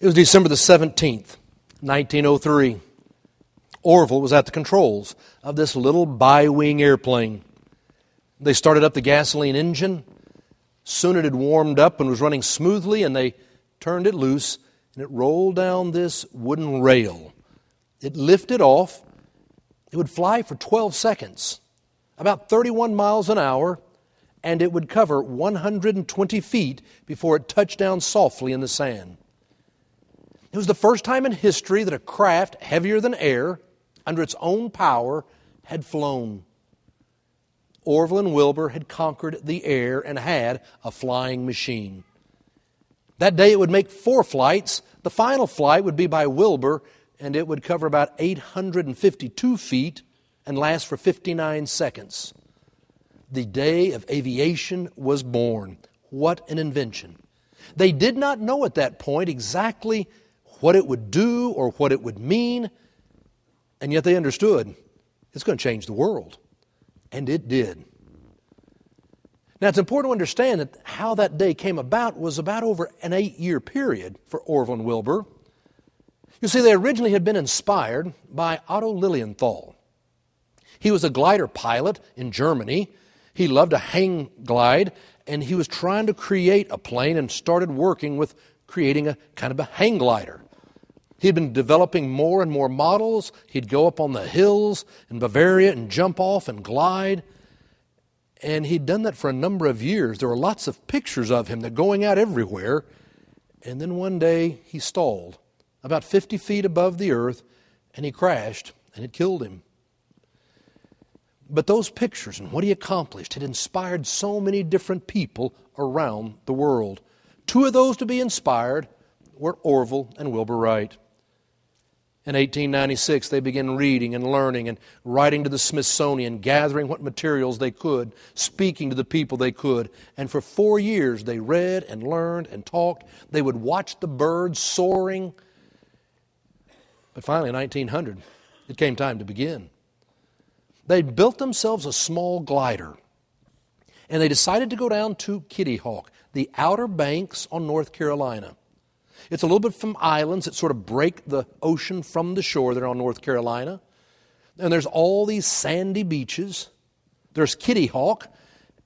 It was December the 17th, 1903. Orville was at the controls of this little bi wing airplane. They started up the gasoline engine. Soon it had warmed up and was running smoothly, and they turned it loose, and it rolled down this wooden rail. It lifted off. It would fly for 12 seconds, about 31 miles an hour, and it would cover 120 feet before it touched down softly in the sand. It was the first time in history that a craft heavier than air, under its own power, had flown. Orville and Wilbur had conquered the air and had a flying machine. That day it would make four flights. The final flight would be by Wilbur, and it would cover about 852 feet and last for 59 seconds. The day of aviation was born. What an invention! They did not know at that point exactly what it would do or what it would mean, and yet they understood it's going to change the world. And it did. Now, it's important to understand that how that day came about was about over an eight year period for Orville and Wilbur. You see, they originally had been inspired by Otto Lilienthal. He was a glider pilot in Germany. He loved to hang glide, and he was trying to create a plane and started working with creating a kind of a hang glider. He'd been developing more and more models. He'd go up on the hills in Bavaria and jump off and glide. And he'd done that for a number of years. There were lots of pictures of him that going out everywhere. And then one day he stalled about 50 feet above the earth and he crashed and it killed him. But those pictures and what he accomplished had inspired so many different people around the world. Two of those to be inspired were Orville and Wilbur Wright. In 1896, they began reading and learning and writing to the Smithsonian, gathering what materials they could, speaking to the people they could. And for four years, they read and learned and talked. They would watch the birds soaring. But finally, in 1900, it came time to begin. They built themselves a small glider, and they decided to go down to Kitty Hawk, the Outer Banks on North Carolina. It's a little bit from islands that sort of break the ocean from the shore there on North Carolina. And there's all these sandy beaches. There's Kitty Hawk,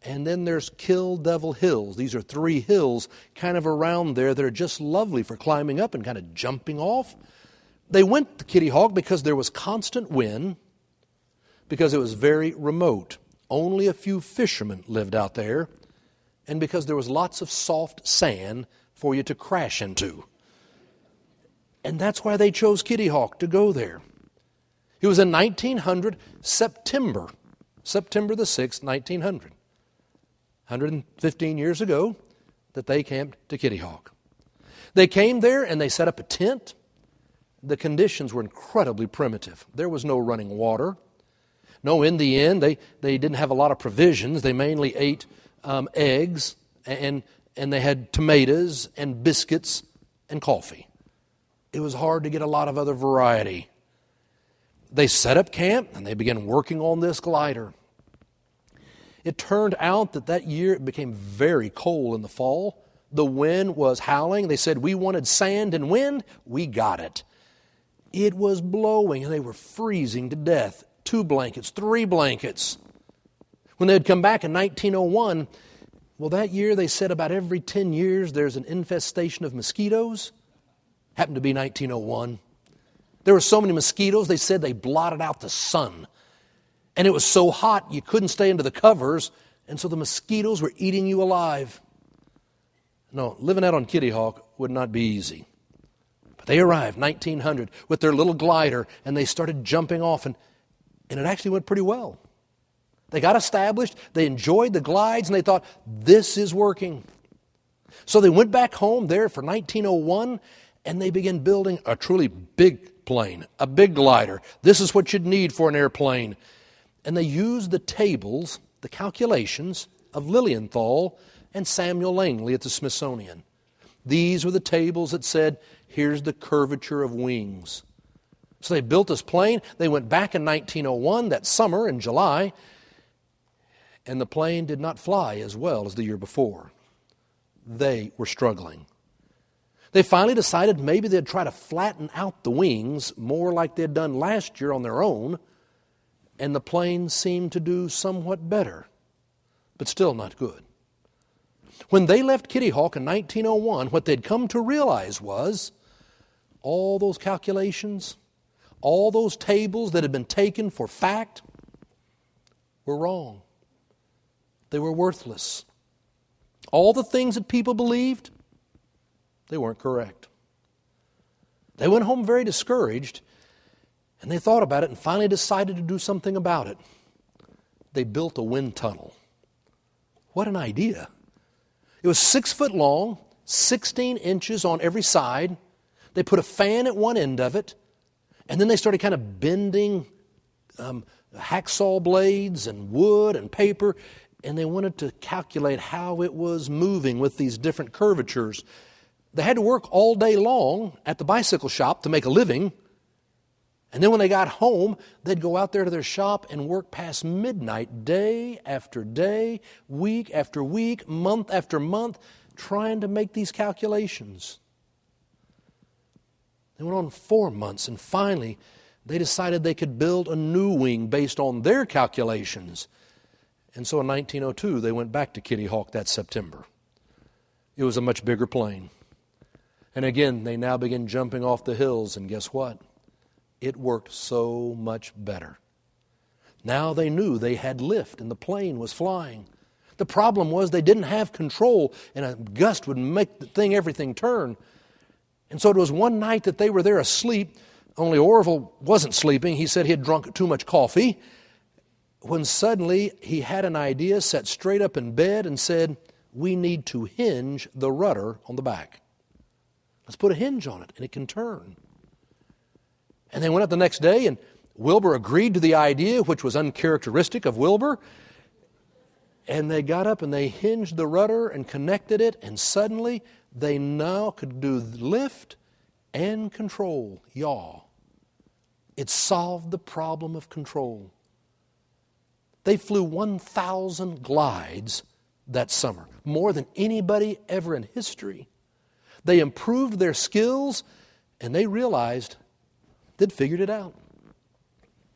and then there's Kill Devil Hills. These are three hills kind of around there that are just lovely for climbing up and kind of jumping off. They went to Kitty Hawk because there was constant wind, because it was very remote. Only a few fishermen lived out there, and because there was lots of soft sand for you to crash into. And that's why they chose Kitty Hawk to go there. It was in 1900, September, September the 6th, 1900, 115 years ago, that they camped to Kitty Hawk. They came there and they set up a tent. The conditions were incredibly primitive. There was no running water. No, in the end, they, they didn't have a lot of provisions. They mainly ate um, eggs and, and they had tomatoes and biscuits and coffee it was hard to get a lot of other variety. They set up camp and they began working on this glider. It turned out that that year it became very cold in the fall. The wind was howling. They said, We wanted sand and wind. We got it. It was blowing and they were freezing to death. Two blankets, three blankets. When they had come back in 1901, well, that year they said about every 10 years there's an infestation of mosquitoes. Happened to be 1901. There were so many mosquitoes, they said they blotted out the sun. And it was so hot, you couldn't stay under the covers, and so the mosquitoes were eating you alive. No, living out on Kitty Hawk would not be easy. But they arrived 1900 with their little glider, and they started jumping off, and, and it actually went pretty well. They got established, they enjoyed the glides, and they thought, this is working. So they went back home there for 1901, and they begin building a truly big plane, a big glider. This is what you'd need for an airplane. And they used the tables, the calculations of Lilienthal and Samuel Langley at the Smithsonian. These were the tables that said, here's the curvature of wings. So they built this plane. They went back in 1901, that summer in July, and the plane did not fly as well as the year before. They were struggling. They finally decided maybe they'd try to flatten out the wings more like they'd done last year on their own, and the plane seemed to do somewhat better, but still not good. When they left Kitty Hawk in 1901, what they'd come to realize was all those calculations, all those tables that had been taken for fact were wrong. They were worthless. All the things that people believed, they weren't correct. They went home very discouraged and they thought about it and finally decided to do something about it. They built a wind tunnel. What an idea! It was six foot long, 16 inches on every side. They put a fan at one end of it, and then they started kind of bending um, hacksaw blades and wood and paper, and they wanted to calculate how it was moving with these different curvatures. They had to work all day long at the bicycle shop to make a living. And then when they got home, they'd go out there to their shop and work past midnight, day after day, week after week, month after month, trying to make these calculations. They went on four months, and finally, they decided they could build a new wing based on their calculations. And so in 1902, they went back to Kitty Hawk that September. It was a much bigger plane. And again, they now begin jumping off the hills, and guess what? It worked so much better. Now they knew they had lift and the plane was flying. The problem was they didn't have control, and a gust would make the thing, everything turn. And so it was one night that they were there asleep, only Orville wasn't sleeping. He said he had drunk too much coffee. When suddenly he had an idea, sat straight up in bed, and said, We need to hinge the rudder on the back. Let's put a hinge on it and it can turn. And they went up the next day, and Wilbur agreed to the idea, which was uncharacteristic of Wilbur. And they got up and they hinged the rudder and connected it, and suddenly they now could do lift and control, yaw. It solved the problem of control. They flew 1,000 glides that summer, more than anybody ever in history. They improved their skills and they realized they'd figured it out.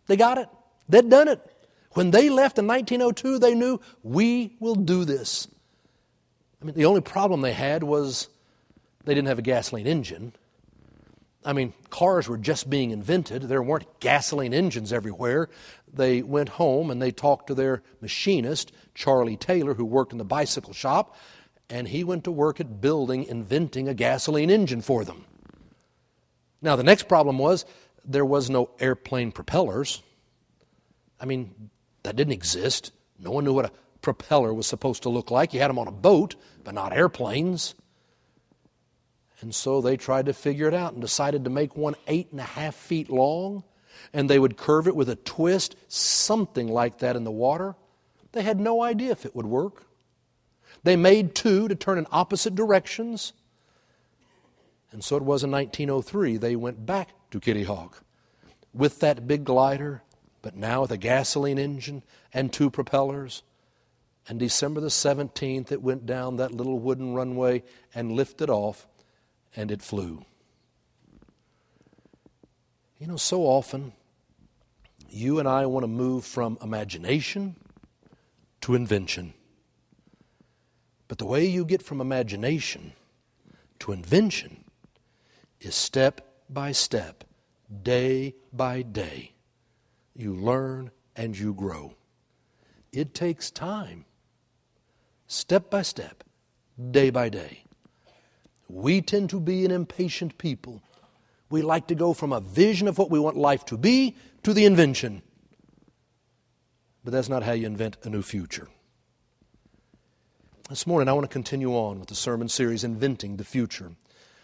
They got it, they'd done it. When they left in 1902, they knew we will do this. I mean, the only problem they had was they didn't have a gasoline engine. I mean, cars were just being invented. There weren't gasoline engines everywhere. They went home and they talked to their machinist, Charlie Taylor, who worked in the bicycle shop, and he went to work at building, inventing a gasoline engine for them. Now, the next problem was there was no airplane propellers. I mean, that didn't exist. No one knew what a propeller was supposed to look like. You had them on a boat, but not airplanes. And so they tried to figure it out and decided to make one eight and a half feet long, and they would curve it with a twist, something like that in the water. They had no idea if it would work. They made two to turn in opposite directions. And so it was in 1903. They went back to Kitty Hawk with that big glider, but now with a gasoline engine and two propellers. And December the 17th, it went down that little wooden runway and lifted off, and it flew. You know, so often you and I want to move from imagination to invention. But the way you get from imagination to invention is step by step, day by day. You learn and you grow. It takes time, step by step, day by day. We tend to be an impatient people. We like to go from a vision of what we want life to be to the invention. But that's not how you invent a new future. This morning, I want to continue on with the sermon series, Inventing the Future.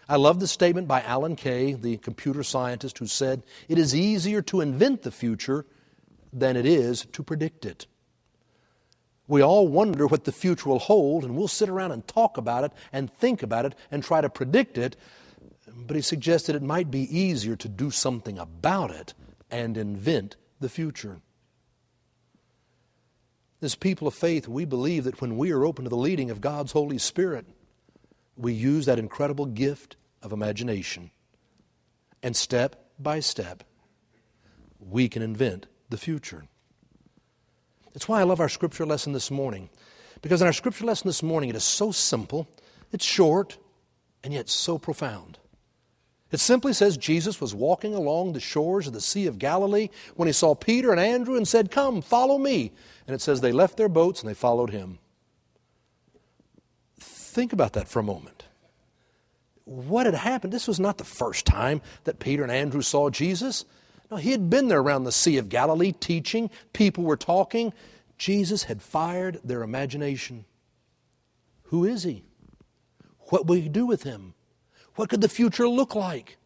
I love the statement by Alan Kay, the computer scientist, who said, It is easier to invent the future than it is to predict it. We all wonder what the future will hold, and we'll sit around and talk about it and think about it and try to predict it. But he suggested it might be easier to do something about it and invent the future. As people of faith, we believe that when we are open to the leading of God's Holy Spirit, we use that incredible gift of imagination. And step by step, we can invent the future. That's why I love our scripture lesson this morning. Because in our scripture lesson this morning, it is so simple, it's short, and yet so profound. It simply says Jesus was walking along the shores of the Sea of Galilee when he saw Peter and Andrew and said, Come, follow me. And it says they left their boats and they followed him. Think about that for a moment. What had happened? This was not the first time that Peter and Andrew saw Jesus. No, he had been there around the Sea of Galilee teaching, people were talking. Jesus had fired their imagination. Who is he? What will you do with him? What could the future look like?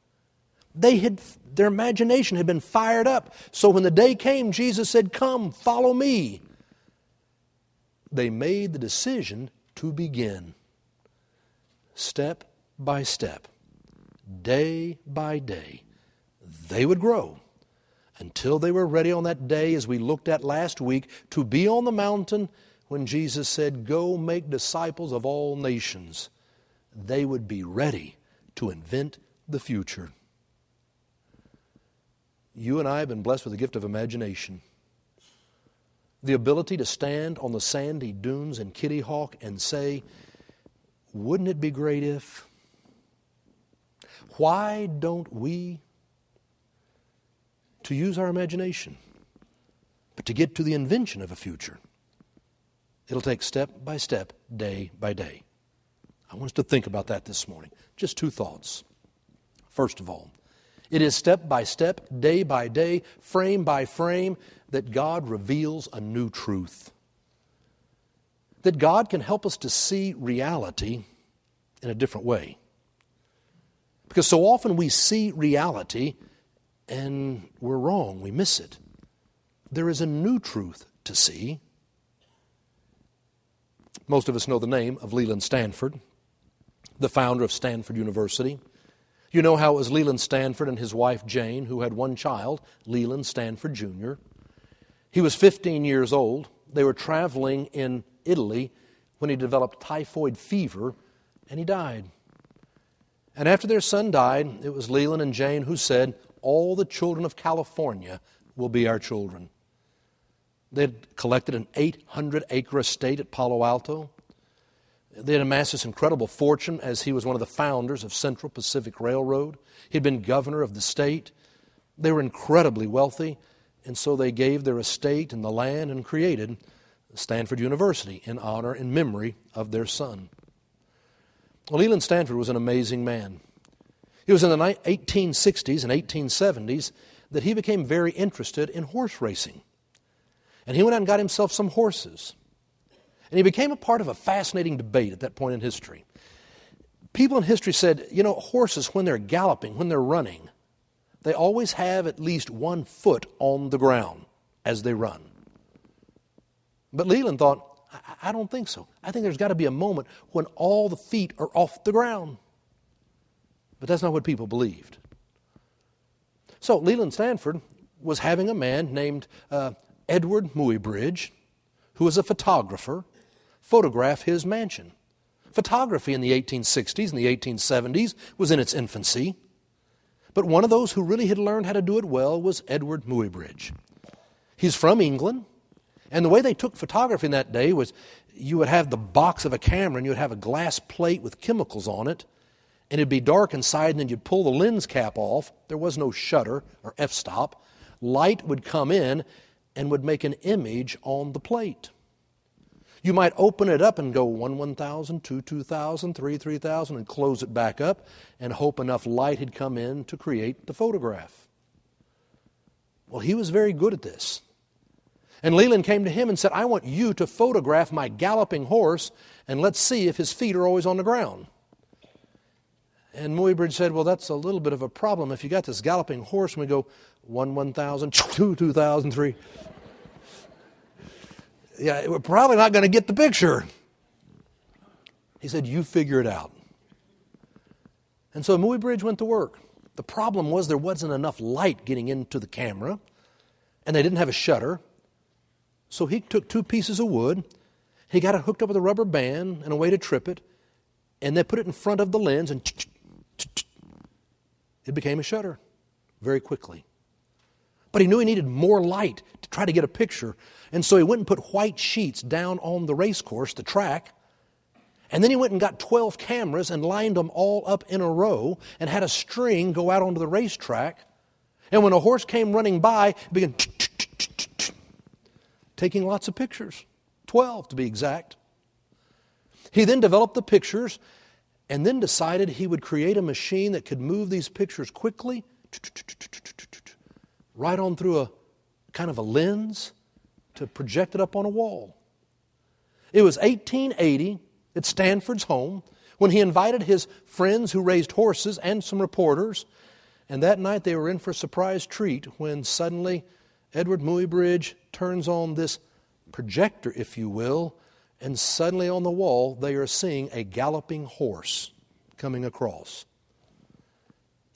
They had, their imagination had been fired up. So when the day came, Jesus said, Come, follow me. They made the decision to begin step by step, day by day. They would grow until they were ready on that day, as we looked at last week, to be on the mountain when Jesus said, Go make disciples of all nations. They would be ready to invent the future. You and I have been blessed with the gift of imagination. The ability to stand on the sandy dunes in Kitty Hawk and say, Wouldn't it be great if? Why don't we? To use our imagination, but to get to the invention of a future. It'll take step by step, day by day. I want us to think about that this morning. Just two thoughts. First of all, it is step by step, day by day, frame by frame, that God reveals a new truth. That God can help us to see reality in a different way. Because so often we see reality and we're wrong, we miss it. There is a new truth to see. Most of us know the name of Leland Stanford the founder of Stanford University. You know how it was Leland Stanford and his wife Jane, who had one child, Leland Stanford Jr. He was 15 years old. They were traveling in Italy when he developed typhoid fever and he died. And after their son died, it was Leland and Jane who said, All the children of California will be our children. They had collected an 800 acre estate at Palo Alto. They had amassed this incredible fortune as he was one of the founders of Central Pacific Railroad. He'd been governor of the state. They were incredibly wealthy, and so they gave their estate and the land and created Stanford University in honor and memory of their son. Well, Leland Stanford was an amazing man. It was in the 1860s and 1870s that he became very interested in horse racing. And he went out and got himself some horses. And he became a part of a fascinating debate at that point in history. People in history said, you know, horses, when they're galloping, when they're running, they always have at least one foot on the ground as they run. But Leland thought, I, I don't think so. I think there's got to be a moment when all the feet are off the ground. But that's not what people believed. So Leland Stanford was having a man named uh, Edward Muybridge, who was a photographer, photograph his mansion. Photography in the 1860s and the 1870s was in its infancy, but one of those who really had learned how to do it well was Edward Muybridge. He's from England, and the way they took photography in that day was you would have the box of a camera and you would have a glass plate with chemicals on it, and it'd be dark inside, and then you'd pull the lens cap off. There was no shutter or f stop. Light would come in and would make an image on the plate. You might open it up and go 1 1,000, 2 2,000, 3 3,000, and close it back up and hope enough light had come in to create the photograph. Well, he was very good at this. And Leland came to him and said, I want you to photograph my galloping horse and let's see if his feet are always on the ground. And Muybridge said, Well, that's a little bit of a problem. If you got this galloping horse and we go 1 1,000, 2 2,000, 3 yeah, we're probably not going to get the picture. He said, You figure it out. And so Muybridge went to work. The problem was there wasn't enough light getting into the camera, and they didn't have a shutter. So he took two pieces of wood, he got it hooked up with a rubber band and a way to trip it, and they put it in front of the lens and it became a shutter very quickly. But he knew he needed more light to try to get a picture, and so he went and put white sheets down on the race course, the track, and then he went and got 12 cameras and lined them all up in a row and had a string go out onto the racetrack. And when a horse came running by, began taking lots of pictures, 12 to be exact. He then developed the pictures and then decided he would create a machine that could move these pictures quickly right on through a kind of a lens to project it up on a wall. It was 1880 at Stanford's home when he invited his friends who raised horses and some reporters. And that night they were in for a surprise treat when suddenly Edward Muybridge turns on this projector, if you will, and suddenly on the wall they are seeing a galloping horse coming across.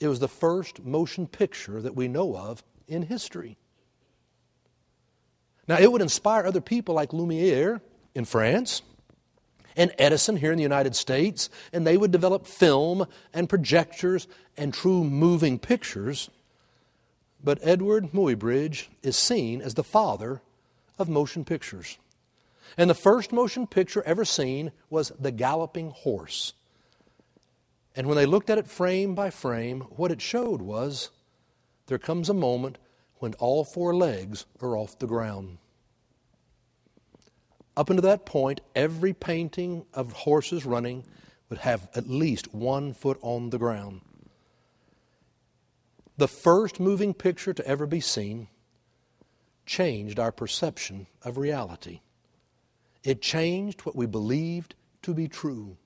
It was the first motion picture that we know of in history. Now, it would inspire other people like Lumiere in France and Edison here in the United States, and they would develop film and projectors and true moving pictures. But Edward Muybridge is seen as the father of motion pictures. And the first motion picture ever seen was The Galloping Horse. And when they looked at it frame by frame, what it showed was there comes a moment when all four legs are off the ground. Up until that point, every painting of horses running would have at least one foot on the ground. The first moving picture to ever be seen changed our perception of reality. It changed what we believed to be true.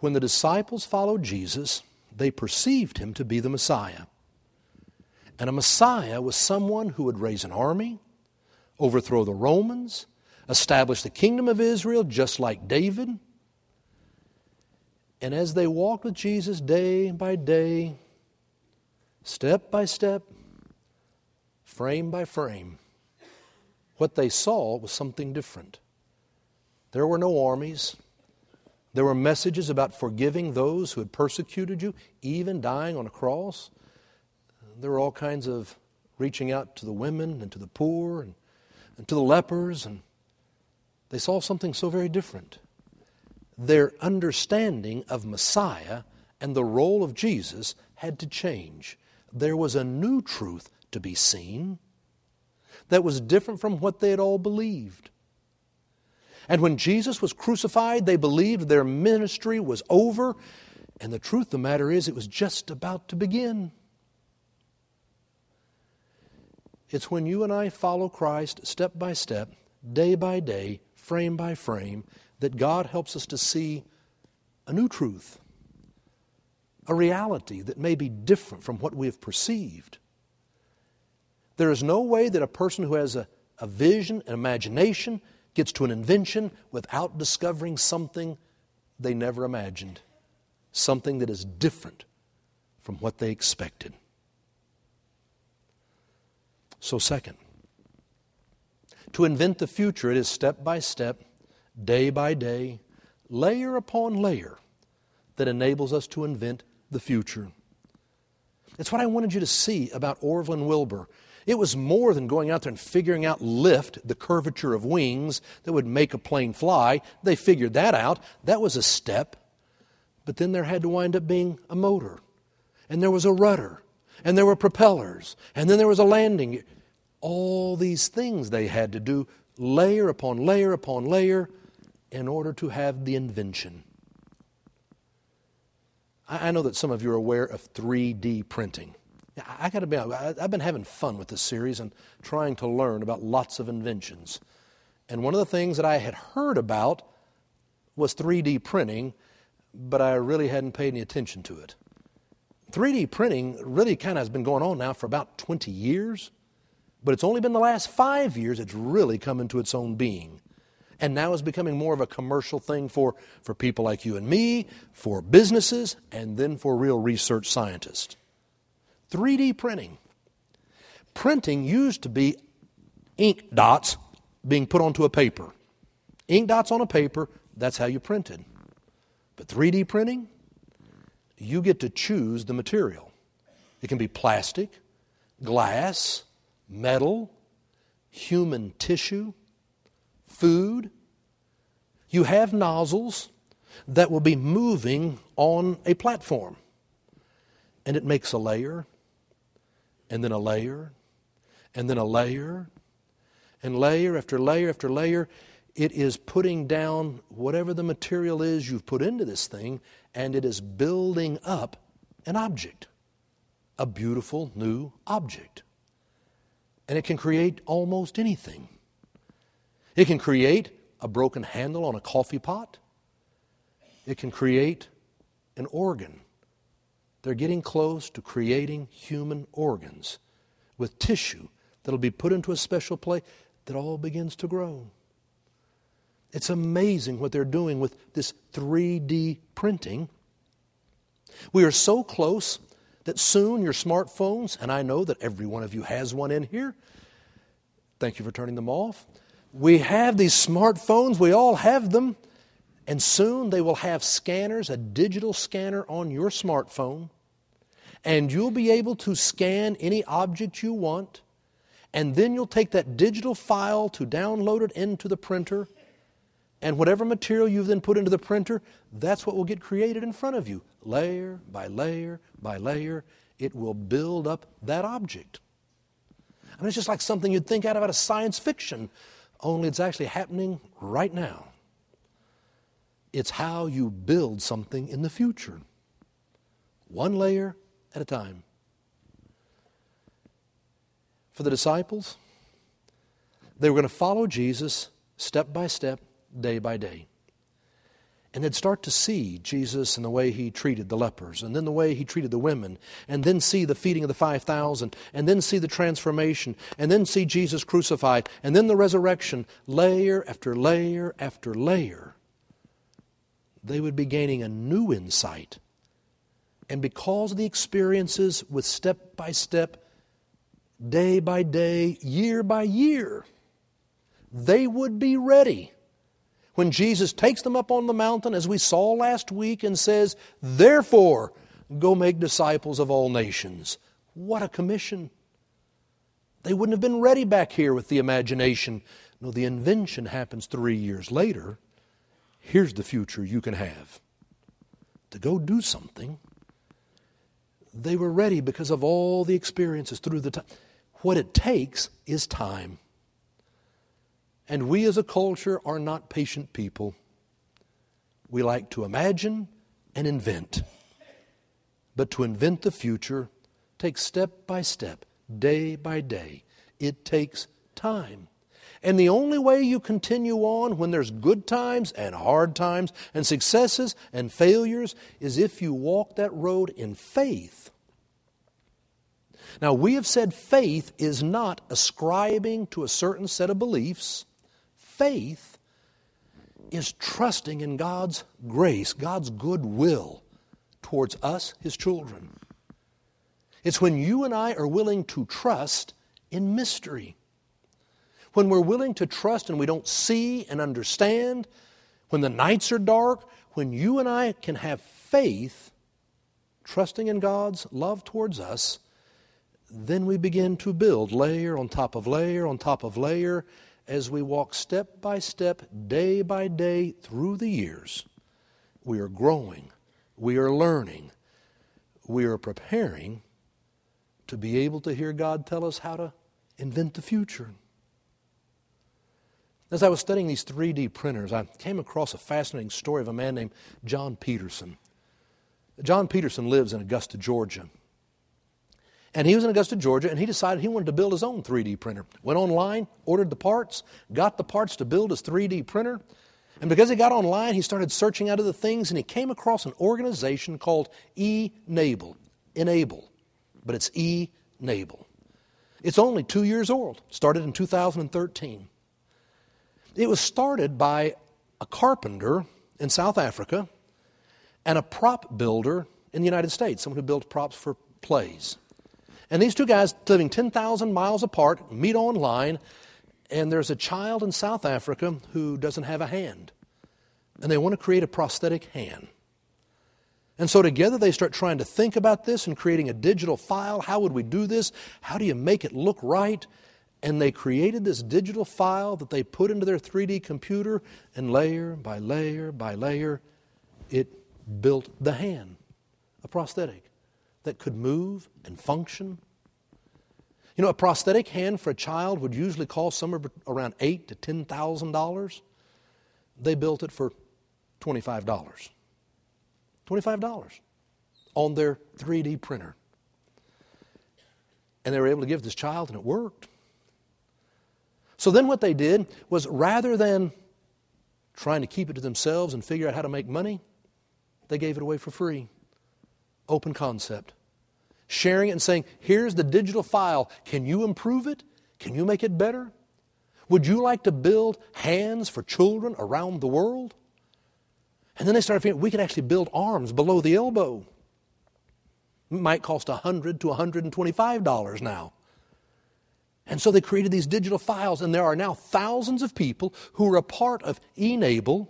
When the disciples followed Jesus, they perceived him to be the Messiah. And a Messiah was someone who would raise an army, overthrow the Romans, establish the kingdom of Israel just like David. And as they walked with Jesus day by day, step by step, frame by frame, what they saw was something different. There were no armies. There were messages about forgiving those who had persecuted you, even dying on a cross. There were all kinds of reaching out to the women and to the poor and, and to the lepers, and they saw something so very different. Their understanding of Messiah and the role of Jesus had to change. There was a new truth to be seen that was different from what they had all believed. And when Jesus was crucified, they believed their ministry was over, and the truth of the matter is, it was just about to begin. It's when you and I follow Christ step by step, day by day, frame by frame, that God helps us to see a new truth, a reality that may be different from what we have perceived. There is no way that a person who has a, a vision, an imagination, gets to an invention without discovering something they never imagined, something that is different from what they expected. So, second, to invent the future, it is step by step, day by day, layer upon layer that enables us to invent the future. It's what I wanted you to see about Orville and Wilbur it was more than going out there and figuring out lift, the curvature of wings that would make a plane fly. They figured that out. That was a step. But then there had to wind up being a motor, and there was a rudder, and there were propellers, and then there was a landing. All these things they had to do, layer upon layer upon layer, in order to have the invention. I know that some of you are aware of 3D printing. I got to be honest, I've been having fun with this series and trying to learn about lots of inventions. And one of the things that I had heard about was 3D printing, but I really hadn't paid any attention to it. 3D printing really kind of has been going on now for about 20 years, but it's only been the last five years it's really come into its own being. And now is becoming more of a commercial thing for, for people like you and me, for businesses, and then for real research scientists. 3D printing. Printing used to be ink dots being put onto a paper. Ink dots on a paper, that's how you printed. But 3D printing, you get to choose the material. It can be plastic, glass, metal, human tissue, food. You have nozzles that will be moving on a platform. And it makes a layer, and then a layer, and then a layer, and layer after layer after layer. It is putting down whatever the material is you've put into this thing, and it is building up an object, a beautiful new object. And it can create almost anything. It can create a broken handle on a coffee pot. It can create an organ. They're getting close to creating human organs with tissue that'll be put into a special place that all begins to grow. It's amazing what they're doing with this 3D printing. We are so close that soon your smartphones, and I know that every one of you has one in here. Thank you for turning them off. We have these smartphones, we all have them, and soon they will have scanners, a digital scanner on your smartphone, and you'll be able to scan any object you want, and then you'll take that digital file to download it into the printer and whatever material you've then put into the printer, that's what will get created in front of you. Layer by layer by layer, it will build up that object. I mean, it's just like something you'd think out of, out of science fiction, only it's actually happening right now. It's how you build something in the future, one layer at a time. For the disciples, they were going to follow Jesus step by step day by day. And they'd start to see Jesus and the way he treated the lepers, and then the way he treated the women, and then see the feeding of the 5,000, and then see the transformation, and then see Jesus crucified, and then the resurrection, layer after layer after layer. They would be gaining a new insight. And because of the experiences with step by step, day by day, year by year, they would be ready when Jesus takes them up on the mountain, as we saw last week, and says, Therefore, go make disciples of all nations. What a commission! They wouldn't have been ready back here with the imagination. No, the invention happens three years later. Here's the future you can have to go do something. They were ready because of all the experiences through the time. What it takes is time. And we as a culture are not patient people. We like to imagine and invent. But to invent the future takes step by step, day by day. It takes time. And the only way you continue on when there's good times and hard times and successes and failures is if you walk that road in faith. Now, we have said faith is not ascribing to a certain set of beliefs faith is trusting in God's grace, God's goodwill towards us, His children. It's when you and I are willing to trust in mystery. When we're willing to trust and we don't see and understand, when the nights are dark, when you and I can have faith, trusting in God's love towards us, then we begin to build layer on top of layer on top of layer as we walk step by step, day by day through the years, we are growing, we are learning, we are preparing to be able to hear God tell us how to invent the future. As I was studying these 3D printers, I came across a fascinating story of a man named John Peterson. John Peterson lives in Augusta, Georgia. And he was in Augusta, Georgia, and he decided he wanted to build his own 3D printer. Went online, ordered the parts, got the parts to build his 3D printer. And because he got online, he started searching out of the things, and he came across an organization called E-Nable. Enable. But it's E-Nable. It's only two years old, started in 2013. It was started by a carpenter in South Africa and a prop builder in the United States, someone who built props for plays. And these two guys living 10,000 miles apart meet online, and there's a child in South Africa who doesn't have a hand. And they want to create a prosthetic hand. And so together they start trying to think about this and creating a digital file. How would we do this? How do you make it look right? And they created this digital file that they put into their 3D computer, and layer by layer by layer, it built the hand, a prosthetic that could move and function. You know, a prosthetic hand for a child would usually cost somewhere around eight to ten thousand dollars. They built it for twenty-five dollars. $25 on their 3D printer. And they were able to give this child, and it worked. So then what they did was rather than trying to keep it to themselves and figure out how to make money, they gave it away for free. Open concept. Sharing it and saying, here's the digital file. Can you improve it? Can you make it better? Would you like to build hands for children around the world? And then they started figuring we could actually build arms below the elbow. It might cost 100 to $125 now. And so they created these digital files, and there are now thousands of people who are a part of eNable.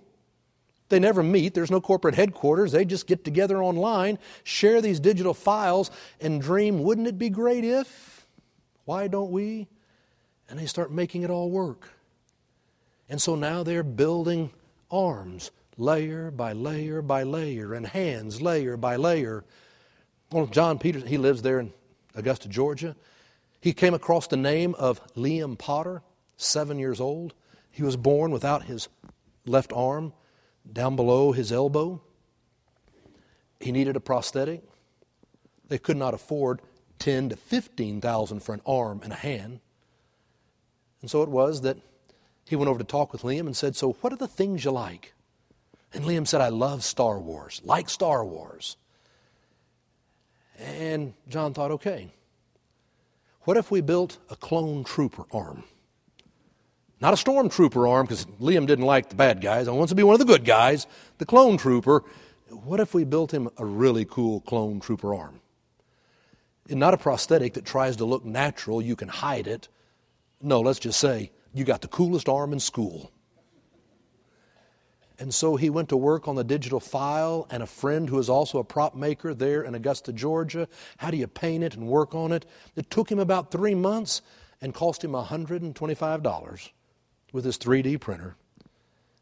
They never meet, there's no corporate headquarters. They just get together online, share these digital files, and dream, wouldn't it be great if? Why don't we? And they start making it all work. And so now they're building arms layer by layer by layer, and hands layer by layer. Well, John Peters, he lives there in Augusta, Georgia. He came across the name of Liam Porter, seven years old. He was born without his left arm down below his elbow. He needed a prosthetic. They could not afford ten to fifteen thousand for an arm and a hand. And so it was that he went over to talk with Liam and said, So what are the things you like? And Liam said, I love Star Wars, like Star Wars. And John thought, okay, what if we built a clone trooper arm? Not a stormtrooper arm, because Liam didn't like the bad guys. I wants to be one of the good guys, the clone trooper. What if we built him a really cool clone trooper arm? And not a prosthetic that tries to look natural, you can hide it. No, let's just say you got the coolest arm in school. And so he went to work on the digital file, and a friend who is also a prop maker there in Augusta, Georgia. How do you paint it and work on it? It took him about three months and cost him $125 with his 3D printer.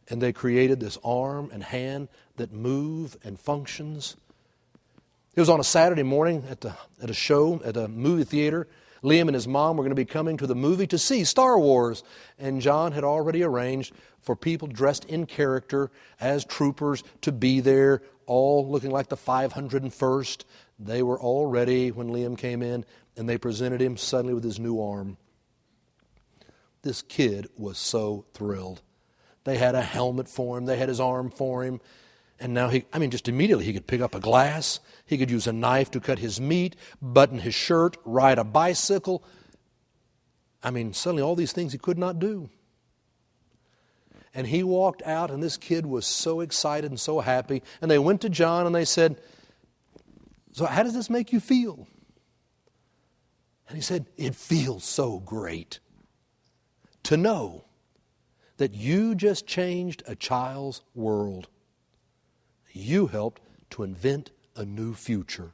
And they created this arm and hand that move and functions. It was on a Saturday morning at, the, at a show at a movie theater. Liam and his mom were going to be coming to the movie to see Star Wars, and John had already arranged for people dressed in character as troopers to be there, all looking like the 501st. They were all ready when Liam came in, and they presented him suddenly with his new arm. This kid was so thrilled. They had a helmet for him, they had his arm for him. And now he, I mean, just immediately he could pick up a glass, he could use a knife to cut his meat, button his shirt, ride a bicycle. I mean, suddenly all these things he could not do. And he walked out, and this kid was so excited and so happy. And they went to John and they said, So, how does this make you feel? And he said, It feels so great to know that you just changed a child's world. You helped to invent a new future.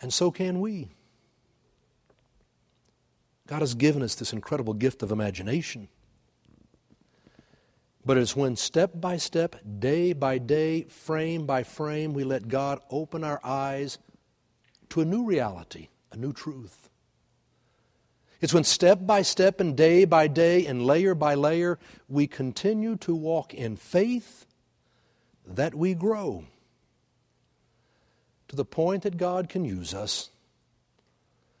And so can we. God has given us this incredible gift of imagination. But it's when step by step, day by day, frame by frame, we let God open our eyes to a new reality, a new truth. It's when step by step and day by day and layer by layer we continue to walk in faith that we grow to the point that God can use us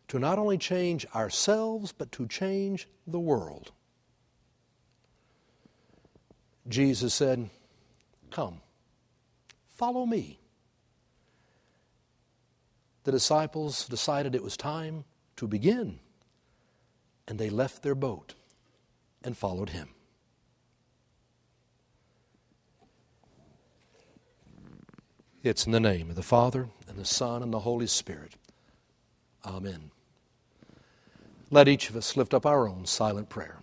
to not only change ourselves, but to change the world. Jesus said, Come, follow me. The disciples decided it was time to begin, and they left their boat and followed him. It's in the name of the Father, and the Son, and the Holy Spirit. Amen. Let each of us lift up our own silent prayer.